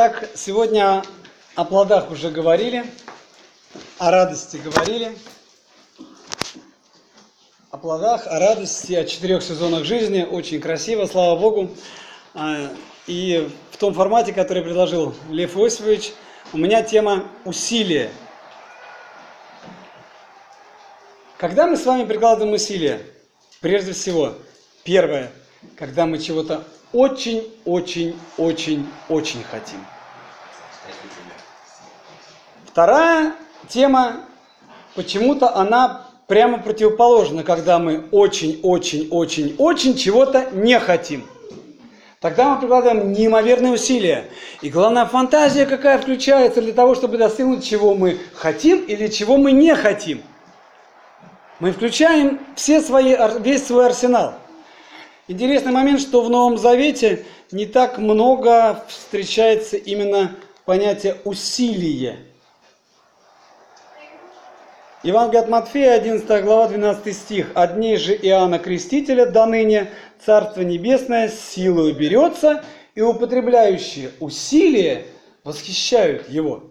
Итак, сегодня о плодах уже говорили, о радости говорили, о плодах, о радости, о четырех сезонах жизни. Очень красиво, слава Богу. А, и в том формате, который предложил Лев Иосифович, у меня тема усилия. Когда мы с вами прикладываем усилия? Прежде всего, первое, когда мы чего-то очень-очень-очень-очень хотим. Вторая тема, почему-то она прямо противоположна, когда мы очень-очень-очень-очень чего-то не хотим. Тогда мы прикладываем неимоверные усилия. И главная фантазия какая включается для того, чтобы достигнуть чего мы хотим или чего мы не хотим. Мы включаем все свои, весь свой арсенал – Интересный момент, что в Новом Завете не так много встречается именно понятие усилие. Евангелие от Матфея, 11 глава, 12 стих. «От дней же Иоанна Крестителя до ныне Царство Небесное силою берется, и употребляющие усилие восхищают его».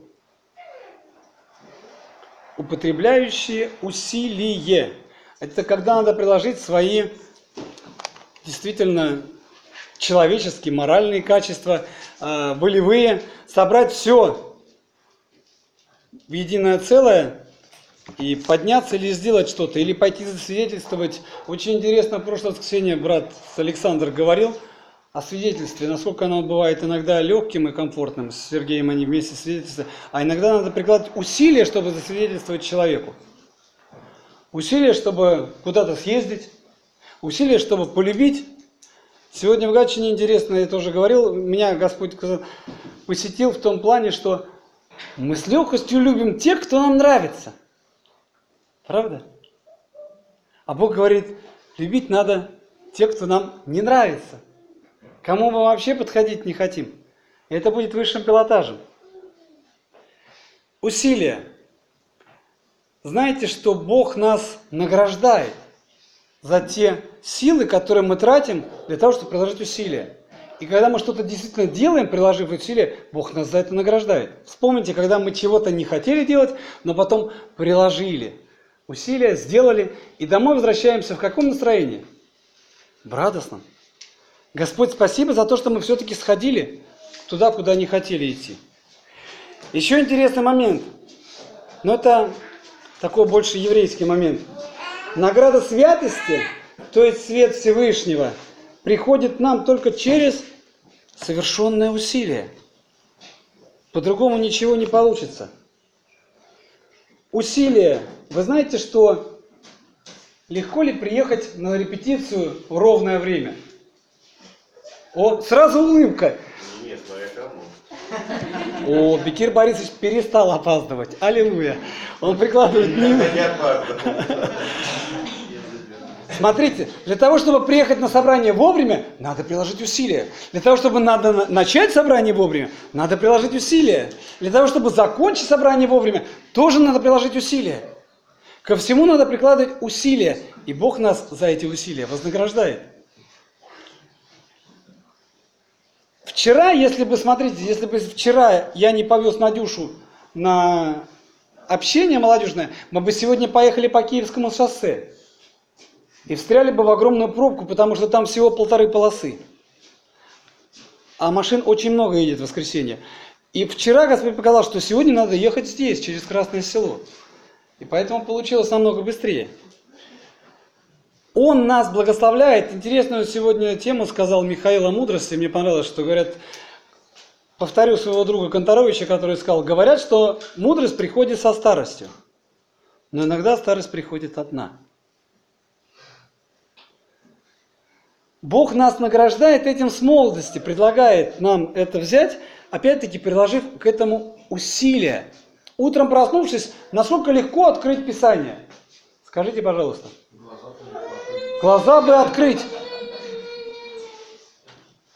Употребляющие усилие. Это когда надо приложить свои действительно человеческие, моральные качества, а, волевые, собрать все в единое целое и подняться или сделать что-то, или пойти засвидетельствовать. Очень интересно, в прошлое воскресенье брат Александр говорил о свидетельстве, насколько оно бывает иногда легким и комфортным. С Сергеем они вместе свидетельствуют. А иногда надо прикладывать усилия, чтобы засвидетельствовать человеку. Усилия, чтобы куда-то съездить, усилия, чтобы полюбить. Сегодня в Гатчине интересно, я тоже говорил, меня Господь посетил в том плане, что мы с легкостью любим тех, кто нам нравится. Правда? А Бог говорит, любить надо тех, кто нам не нравится. Кому мы вообще подходить не хотим. Это будет высшим пилотажем. Усилия. Знаете, что Бог нас награждает за те силы, которые мы тратим для того, чтобы приложить усилия. И когда мы что-то действительно делаем, приложив усилия, Бог нас за это награждает. Вспомните, когда мы чего-то не хотели делать, но потом приложили усилия, сделали, и домой возвращаемся в каком настроении? В радостном. Господь, спасибо за то, что мы все-таки сходили туда, куда не хотели идти. Еще интересный момент, но это такой больше еврейский момент – Награда святости, то есть свет Всевышнего, приходит нам только через совершенное усилие. По-другому ничего не получится. Усилие. Вы знаете, что легко ли приехать на репетицию в ровное время? О, сразу улыбка. Нет, О, Бекир Борисович перестал опаздывать. Аллилуйя. Он прикладывает не... Смотрите, для того, чтобы приехать на собрание вовремя, надо приложить усилия. Для того, чтобы надо начать собрание вовремя, надо приложить усилия. Для того, чтобы закончить собрание вовремя, тоже надо приложить усилия. Ко всему надо прикладывать усилия, и Бог нас за эти усилия вознаграждает. Вчера, если бы, смотрите, если бы вчера я не повез Надюшу на общение молодежное, мы бы сегодня поехали по Киевскому шоссе и встряли бы в огромную пробку, потому что там всего полторы полосы. А машин очень много едет в воскресенье. И вчера Господь показал, что сегодня надо ехать здесь, через Красное Село. И поэтому получилось намного быстрее. Он нас благословляет. Интересную сегодня тему сказал Михаил о мудрости. Мне понравилось, что говорят, повторю своего друга Конторовича, который сказал, говорят, что мудрость приходит со старостью. Но иногда старость приходит одна. Бог нас награждает этим с молодости, предлагает нам это взять, опять-таки приложив к этому усилия. Утром проснувшись, насколько легко открыть Писание? Скажите, пожалуйста. Глаза бы открыть.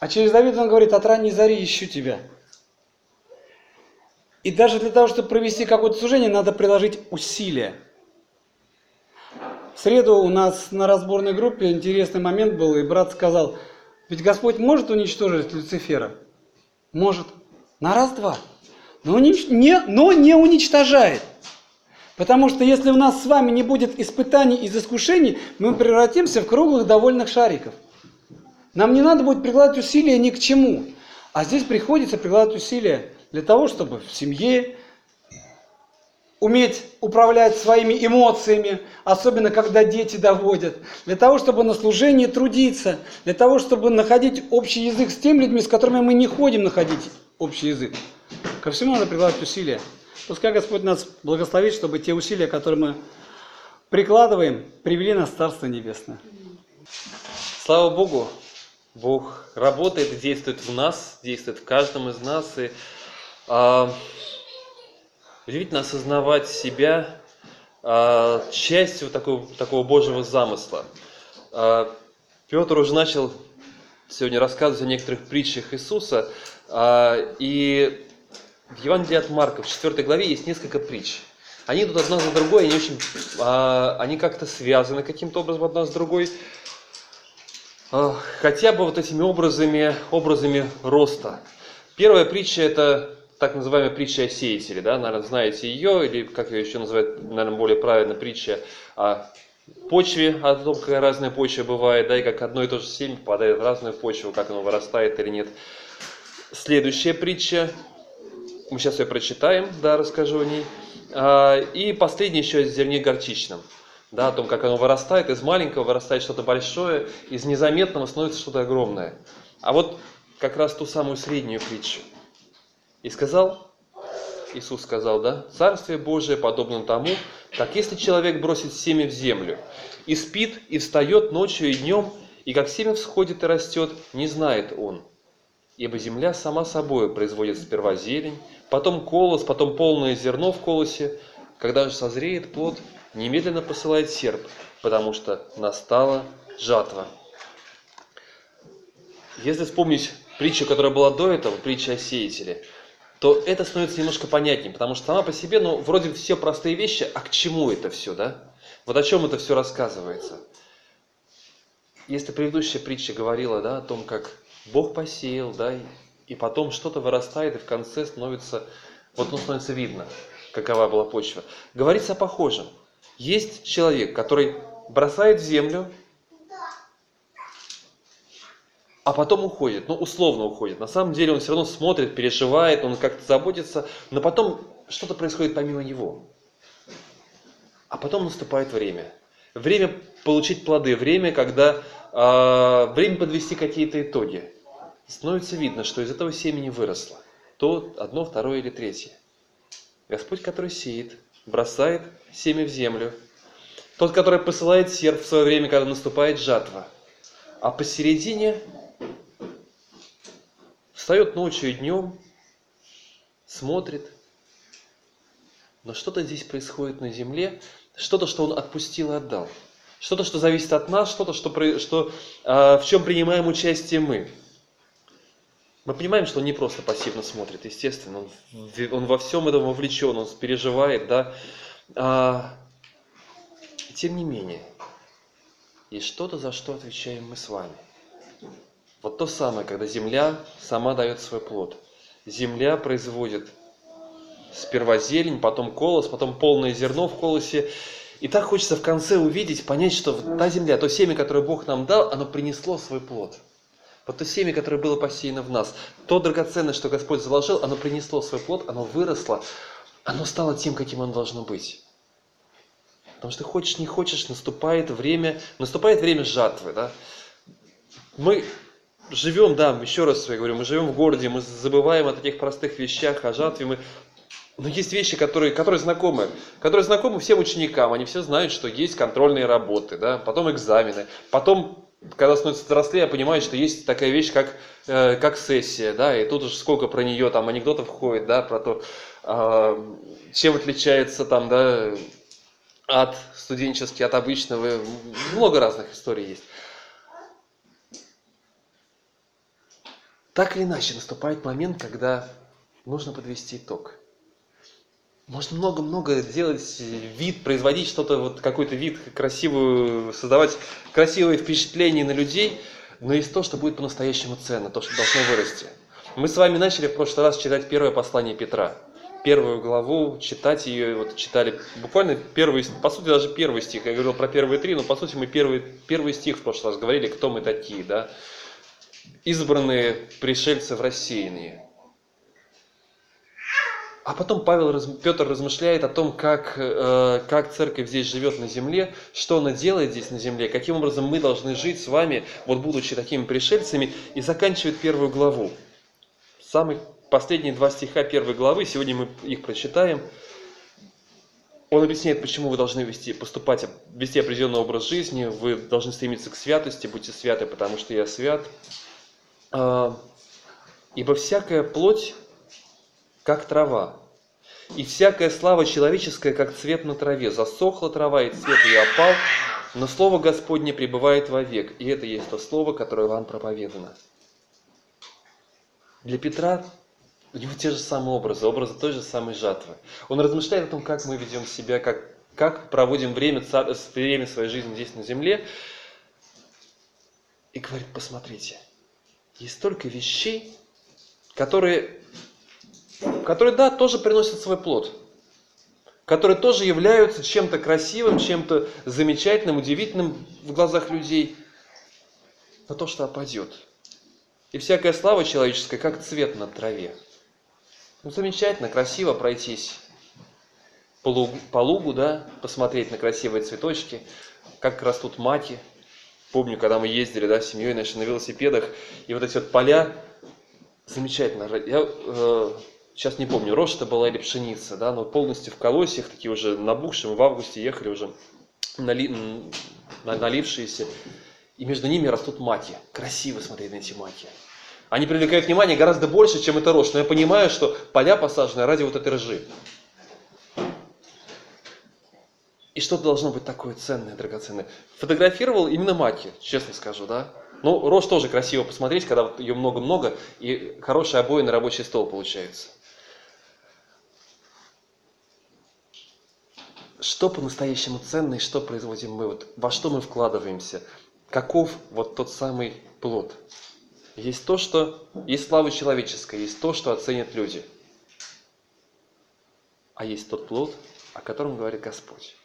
А через Давида он говорит, от ранней зари ищу тебя. И даже для того, чтобы провести какое-то служение, надо приложить усилия. В среду у нас на разборной группе интересный момент был, и брат сказал, ведь Господь может уничтожить Люцифера? Может. На раз-два. Но не, не, но не уничтожает. Потому что если у нас с вами не будет испытаний и искушений, мы превратимся в круглых довольных шариков. Нам не надо будет прикладывать усилия ни к чему. А здесь приходится прикладывать усилия для того, чтобы в семье уметь управлять своими эмоциями, особенно когда дети доводят, для того, чтобы на служении трудиться, для того, чтобы находить общий язык с теми людьми, с которыми мы не ходим находить общий язык. Ко всему надо прикладывать усилия. Пускай Господь нас благословит, чтобы те усилия, которые мы прикладываем, привели нас в Царство Небесное. Слава Богу, Бог работает действует в нас, действует в каждом из нас. И а, удивительно осознавать себя а, частью такого, такого Божьего замысла. А, Петр уже начал сегодня рассказывать о некоторых притчах Иисуса, а, и в Евангелии от Марка, в 4 главе, есть несколько притч. Они идут одна за другой, они очень, а, они как-то связаны каким-то образом одна с другой. А, хотя бы вот этими образами, образами роста. Первая притча – это так называемая притча о сеятеле, да, наверное, знаете ее, или как ее еще называют, наверное, более правильно, притча о почве, о том, какая разная почва бывает, да, и как одно и то же семя попадает в разную почву, как оно вырастает или нет. Следующая притча мы сейчас ее прочитаем, да, расскажу о ней. А, и последний еще о зерне горчичном. Да, о том, как оно вырастает, из маленького вырастает что-то большое, из незаметного становится что-то огромное. А вот как раз ту самую среднюю притчу. И сказал, Иисус сказал, да, Царствие Божие подобно тому, как если человек бросит семя в землю, и спит, и встает ночью и днем, и как семя всходит и растет, не знает он. Ибо земля сама собой производит сперва зелень, потом колос, потом полное зерно в колосе. Когда же созреет плод, немедленно посылает серп, потому что настала жатва. Если вспомнить притчу, которая была до этого, притча о сеятеле, то это становится немножко понятнее, потому что сама по себе, ну, вроде все простые вещи, а к чему это все, да? Вот о чем это все рассказывается. Если предыдущая притча говорила, да, о том, как Бог посеял, да, и потом что-то вырастает, и в конце становится, вот ну, становится видно, какова была почва. Говорится о похожем. Есть человек, который бросает в землю, а потом уходит, ну условно уходит. На самом деле он все равно смотрит, переживает, он как-то заботится, но потом что-то происходит помимо него. А потом наступает время. Время получить плоды, время, когда время подвести какие-то итоги становится видно, что из этого семени выросло то одно, второе или третье. Господь, который сеет, бросает семя в землю. Тот, который посылает серп в свое время, когда наступает жатва. А посередине встает ночью и днем, смотрит. Но что-то здесь происходит на земле, что-то, что он отпустил и отдал. Что-то, что зависит от нас, что-то, что, что, э, в чем принимаем участие мы. Мы понимаем, что он не просто пассивно смотрит, естественно, он, он во всем этом вовлечен, он переживает, да. А, тем не менее, есть что-то, за что отвечаем мы с вами. Вот то самое, когда земля сама дает свой плод. Земля производит сперва зелень, потом колос, потом полное зерно в колосе. И так хочется в конце увидеть, понять, что та земля, то семя, которое Бог нам дал, оно принесло свой плод – вот то семя, которое было посеяно в нас, то драгоценное, что Господь заложил, оно принесло свой плод, оно выросло, оно стало тем, каким оно должно быть. Потому что хочешь, не хочешь, наступает время, наступает время жатвы. Да? Мы живем, да, еще раз я говорю, мы живем в городе, мы забываем о таких простых вещах, о жатве, мы но есть вещи, которые, которые знакомы, которые знакомы всем ученикам. Они все знают, что есть контрольные работы, да? потом экзамены, потом когда становится взрослее, понимаю, что есть такая вещь, как, э, как сессия, да, и тут уж сколько про нее там анекдотов входит, да, про то, э, чем отличается там, да, от студенческий, от обычного, много разных историй есть. Так или иначе, наступает момент, когда нужно подвести итог. Можно много-много делать вид, производить что-то, вот какой-то вид красивую, создавать красивые впечатления на людей, но есть то, что будет по-настоящему ценно, то, что должно вырасти. Мы с вами начали в прошлый раз читать первое послание Петра. Первую главу, читать ее, вот читали буквально первый, по сути даже первый стих. Я говорил про первые три, но по сути мы первый, первый стих в прошлый раз говорили, кто мы такие, да. Избранные пришельцы в рассеянные. А потом Павел, Петр размышляет о том, как, э, как церковь здесь живет на земле, что она делает здесь на земле, каким образом мы должны жить с вами, вот будучи такими пришельцами, и заканчивает первую главу. Самые последние два стиха первой главы, сегодня мы их прочитаем. Он объясняет, почему вы должны вести, поступать, вести определенный образ жизни, вы должны стремиться к святости, будьте святы, потому что я свят. А, Ибо всякая плоть как трава. И всякая слава человеческая, как цвет на траве. Засохла трава, и цвет ее опал, но Слово Господне пребывает вовек. И это есть то Слово, которое вам проповедано. Для Петра у него те же самые образы, образы той же самой жатвы. Он размышляет о том, как мы ведем себя, как, как проводим время, время своей жизни здесь на земле. И говорит, посмотрите, есть столько вещей, которые которые, да, тоже приносят свой плод, которые тоже являются чем-то красивым, чем-то замечательным, удивительным в глазах людей, но то, что опадет. И всякая слава человеческая, как цвет на траве. Ну, замечательно, красиво пройтись по лугу, по лугу, да, посмотреть на красивые цветочки, как растут маки. Помню, когда мы ездили, да, с семьей нашей на велосипедах, и вот эти вот поля, замечательно. Я э, сейчас не помню, рожь это была или пшеница, да, но полностью в колосьях, такие уже набухшие, в августе ехали уже нали, налившиеся, и между ними растут маки. Красиво смотреть на эти маки. Они привлекают внимание гораздо больше, чем эта рожь, но я понимаю, что поля посажены ради вот этой ржи. И что-то должно быть такое ценное, драгоценное. Фотографировал именно маки, честно скажу, да. Ну, рожь тоже красиво посмотреть, когда вот ее много-много, и хорошие обои на рабочий стол получается. Что по-настоящему ценно и что производим мы, вот, во что мы вкладываемся, каков вот тот самый плод. Есть то, что есть слава человеческая, есть то, что оценят люди. А есть тот плод, о котором говорит Господь.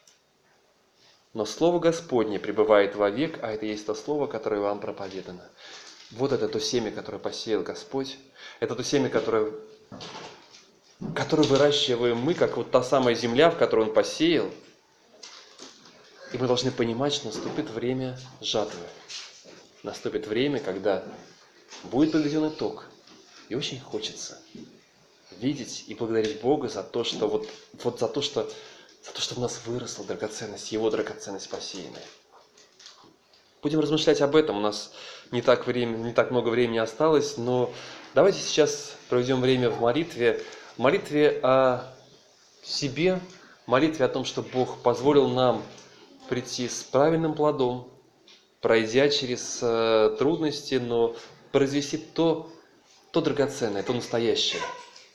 Но Слово Господне пребывает вовек, а это есть то Слово, которое вам проповедано. Вот это то семя, которое посеял Господь. Это то семя, которое который выращиваем мы, как вот та самая земля, в которую Он посеял. И мы должны понимать, что наступит время жатвы. Наступит время, когда будет подведен итог. И очень хочется видеть и благодарить Бога за то, что вот, вот за то, что за то, что в нас выросла драгоценность, Его драгоценность посеянная. Будем размышлять об этом. У нас не так, время, не так много времени осталось, но давайте сейчас проведем время в молитве молитве о себе, молитве о том, что Бог позволил нам прийти с правильным плодом, пройдя через э, трудности, но произвести то, то драгоценное, то настоящее,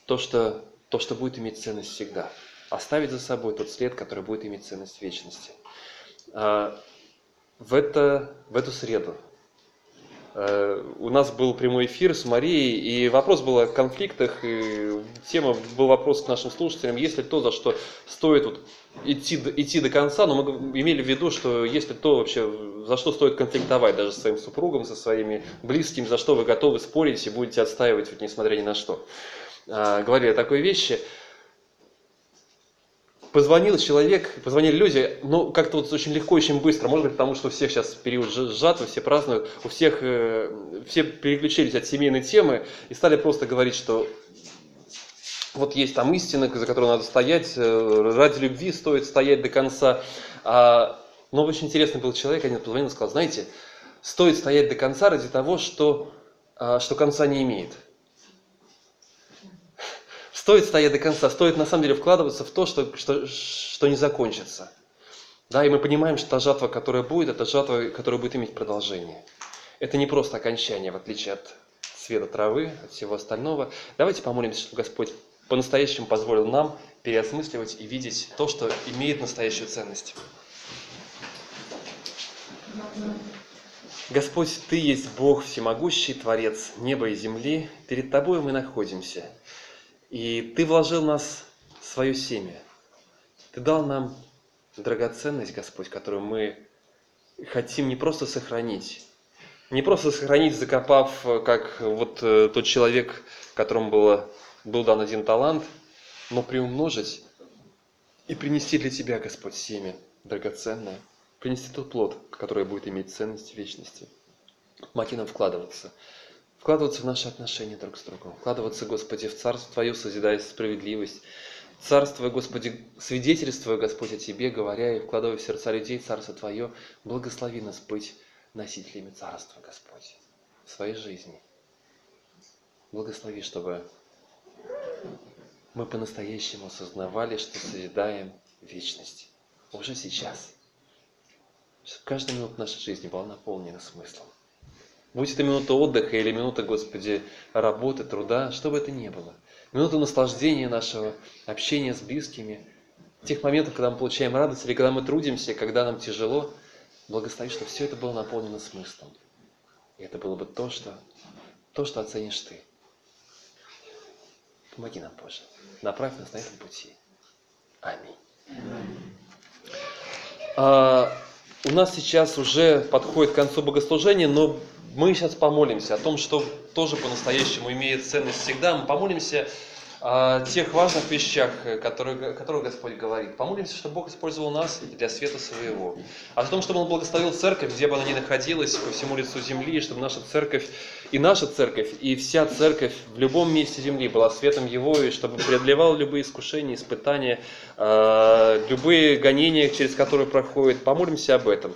то что, то, что будет иметь ценность всегда. Оставить за собой тот след, который будет иметь ценность вечности. А, в, это, в эту среду у нас был прямой эфир с Марией, и вопрос был о конфликтах, и тема был вопрос к нашим слушателям, есть ли то, за что стоит вот идти, идти до конца, но мы имели в виду, что есть ли то вообще, за что стоит конфликтовать даже со своим супругом, со своими близкими, за что вы готовы спорить и будете отстаивать, вот, несмотря ни на что. А, говорили о такой вещи позвонил человек, позвонили люди, ну, как-то вот очень легко, очень быстро, может быть, потому что у всех сейчас период жатвы, все празднуют, у всех, э, все переключились от семейной темы и стали просто говорить, что вот есть там истина, за которую надо стоять, э, ради любви стоит стоять до конца. А, но очень интересный был человек, один позвонил и сказал, знаете, стоит стоять до конца ради того, что, а, что конца не имеет. Стоит стоять до конца, стоит на самом деле вкладываться в то, что, что, что не закончится. Да, и мы понимаем, что та жатва, которая будет, это жатва, которая будет иметь продолжение. Это не просто окончание, в отличие от цвета травы, от всего остального. Давайте помолимся, чтобы Господь по-настоящему позволил нам переосмысливать и видеть то, что имеет настоящую ценность. Господь, Ты есть Бог всемогущий, Творец неба и земли. Перед Тобой мы находимся. И Ты вложил в нас свое семя. Ты дал нам драгоценность, Господь, которую мы хотим не просто сохранить, не просто сохранить, закопав, как вот э, тот человек, которому было, был дан один талант, но приумножить и принести для Тебя, Господь, семя драгоценное, принести тот плод, который будет иметь ценность вечности. Помоги нам вкладываться, вкладываться в наши отношения друг с другом, вкладываться, Господи, в Царство Твое, созидая справедливость, Царствуя, Господи, свидетельствуя, Господь, о Тебе, говоря и вкладывая в сердца людей Царство Твое, благослови нас быть носителями Царства, Господь, в своей жизни. Благослови, чтобы мы по-настоящему осознавали, что созидаем вечность уже сейчас. Чтобы каждая минута нашей жизни была наполнена смыслом. Будь это минута отдыха или минута, Господи, работы, труда, что бы это ни было. Минута наслаждения нашего общения с близкими, тех моментов, когда мы получаем радость, или когда мы трудимся, когда нам тяжело, благослови, чтобы все это было наполнено смыслом. И это было бы то, что, то, что оценишь ты. Помоги нам, Боже. Направь нас на этом пути. Аминь. А, у нас сейчас уже подходит к концу богослужения, но мы сейчас помолимся о том, что тоже по-настоящему имеет ценность всегда. Мы помолимся о тех важных вещах, которые, которые Господь говорит. Помолимся, чтобы Бог использовал нас для света своего. О том, чтобы Он благословил церковь, где бы она ни находилась, по всему лицу земли, чтобы наша церковь и наша церковь, и вся церковь в любом месте земли была светом Его, и чтобы преодолевал любые искушения, испытания, э, любые гонения, через которые проходит. Помолимся об этом.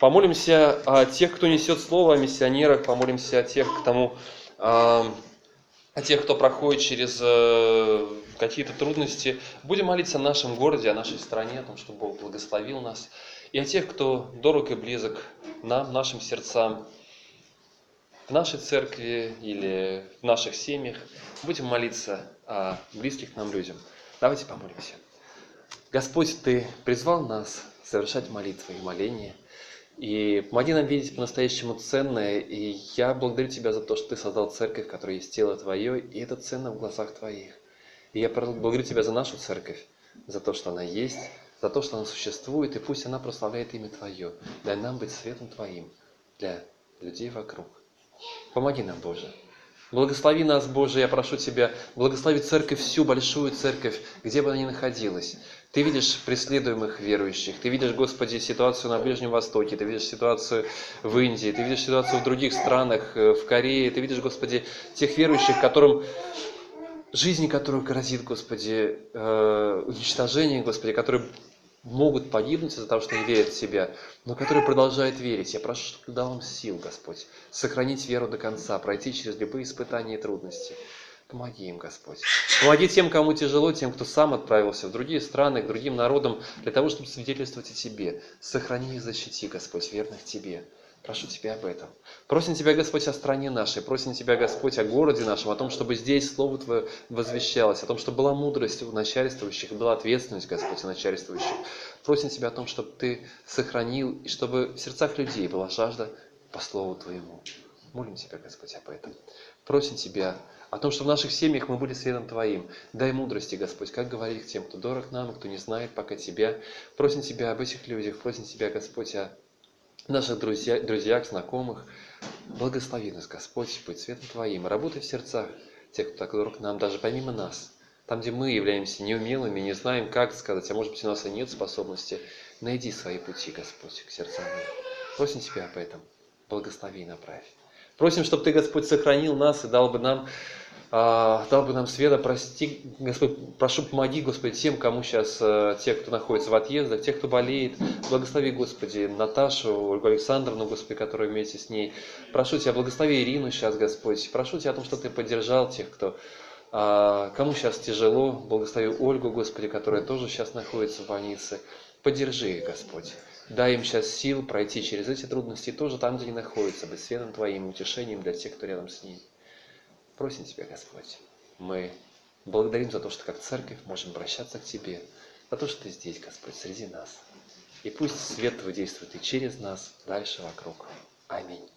Помолимся о тех, кто несет слово, о миссионерах, помолимся о тех, к тому, о тех, кто проходит через э, какие-то трудности. Будем молиться о нашем городе, о нашей стране, о том, чтобы Бог благословил нас. И о тех, кто дорог и близок нам, нашим сердцам, в нашей церкви или в наших семьях. Будем молиться о близких нам людям. Давайте помолимся. Господь, Ты призвал нас совершать молитвы и моления – и помоги нам видеть по-настоящему ценное. И я благодарю Тебя за то, что Ты создал церковь, которая есть тело Твое, и это ценно в глазах Твоих. И я благодарю Тебя за нашу церковь, за то, что она есть, за то, что она существует, и пусть она прославляет имя Твое. Дай нам быть светом Твоим для людей вокруг. Помоги нам, Боже. Благослови нас, Боже, я прошу Тебя, благослови церковь, всю большую церковь, где бы она ни находилась. Ты видишь преследуемых верующих, ты видишь, Господи, ситуацию на Ближнем Востоке, ты видишь ситуацию в Индии, ты видишь ситуацию в других странах, э, в Корее, ты видишь, Господи, тех верующих, которым жизни, которую грозит, Господи, э, уничтожение, Господи, которые могут погибнуть из-за того, что не верят в Себя, но которые продолжают верить. Я прошу, чтобы дал им сил, Господь, сохранить веру до конца, пройти через любые испытания и трудности. Помоги им, Господь. Помоги тем, кому тяжело, тем, кто сам отправился в другие страны, к другим народам, для того, чтобы свидетельствовать о Тебе. Сохрани и защити, Господь, верных Тебе. Прошу Тебя об этом. Просим Тебя, Господь, о стране нашей, просим Тебя, Господь, о городе нашем, о том, чтобы здесь Слово Твое возвещалось, о том, чтобы была мудрость у начальствующих, была ответственность, Господь, у начальствующих. Просим Тебя о том, чтобы Ты сохранил, и чтобы в сердцах людей была жажда по Слову Твоему. Молим Тебя, Господь, об этом. Просим Тебя о том, что в наших семьях мы были светом Твоим. Дай мудрости, Господь, как говорить тем, кто дорог нам, кто не знает пока Тебя. Просим Тебя об этих людях, просим Тебя, Господь, о наших друзья, друзьях, знакомых. Благослови нас, Господь, быть светом Твоим. Работай в сердцах тех, кто так дорог нам, даже помимо нас. Там, где мы являемся неумелыми, не знаем, как сказать, а может быть, у нас и нет способности, найди свои пути, Господь, к сердцам. Просим Тебя об этом. Благослови и направь. Просим, чтобы Ты, Господь, сохранил нас и дал бы нам а, дал бы нам света, прости, Господь, прошу, помоги, Господи, тем, кому сейчас, э, тех, кто находится в отъездах, тех, кто болеет, благослови, Господи, Наташу, Ольгу Александровну, Господи, которая вместе с ней. Прошу Тебя, благослови Ирину сейчас, Господь, прошу Тебя о том, что Ты поддержал тех, кто а, Кому сейчас тяжело, благослови Ольгу, Господи, которая тоже сейчас находится в больнице. Поддержи их, Господь. Дай им сейчас сил пройти через эти трудности тоже там, где они находятся, быть светом Твоим, утешением для тех, кто рядом с ними. Просим Тебя, Господь, мы благодарим за то, что как церковь можем обращаться к Тебе, за то, что Ты здесь, Господь, среди нас. И пусть свет Твой действует и через нас, дальше вокруг. Аминь.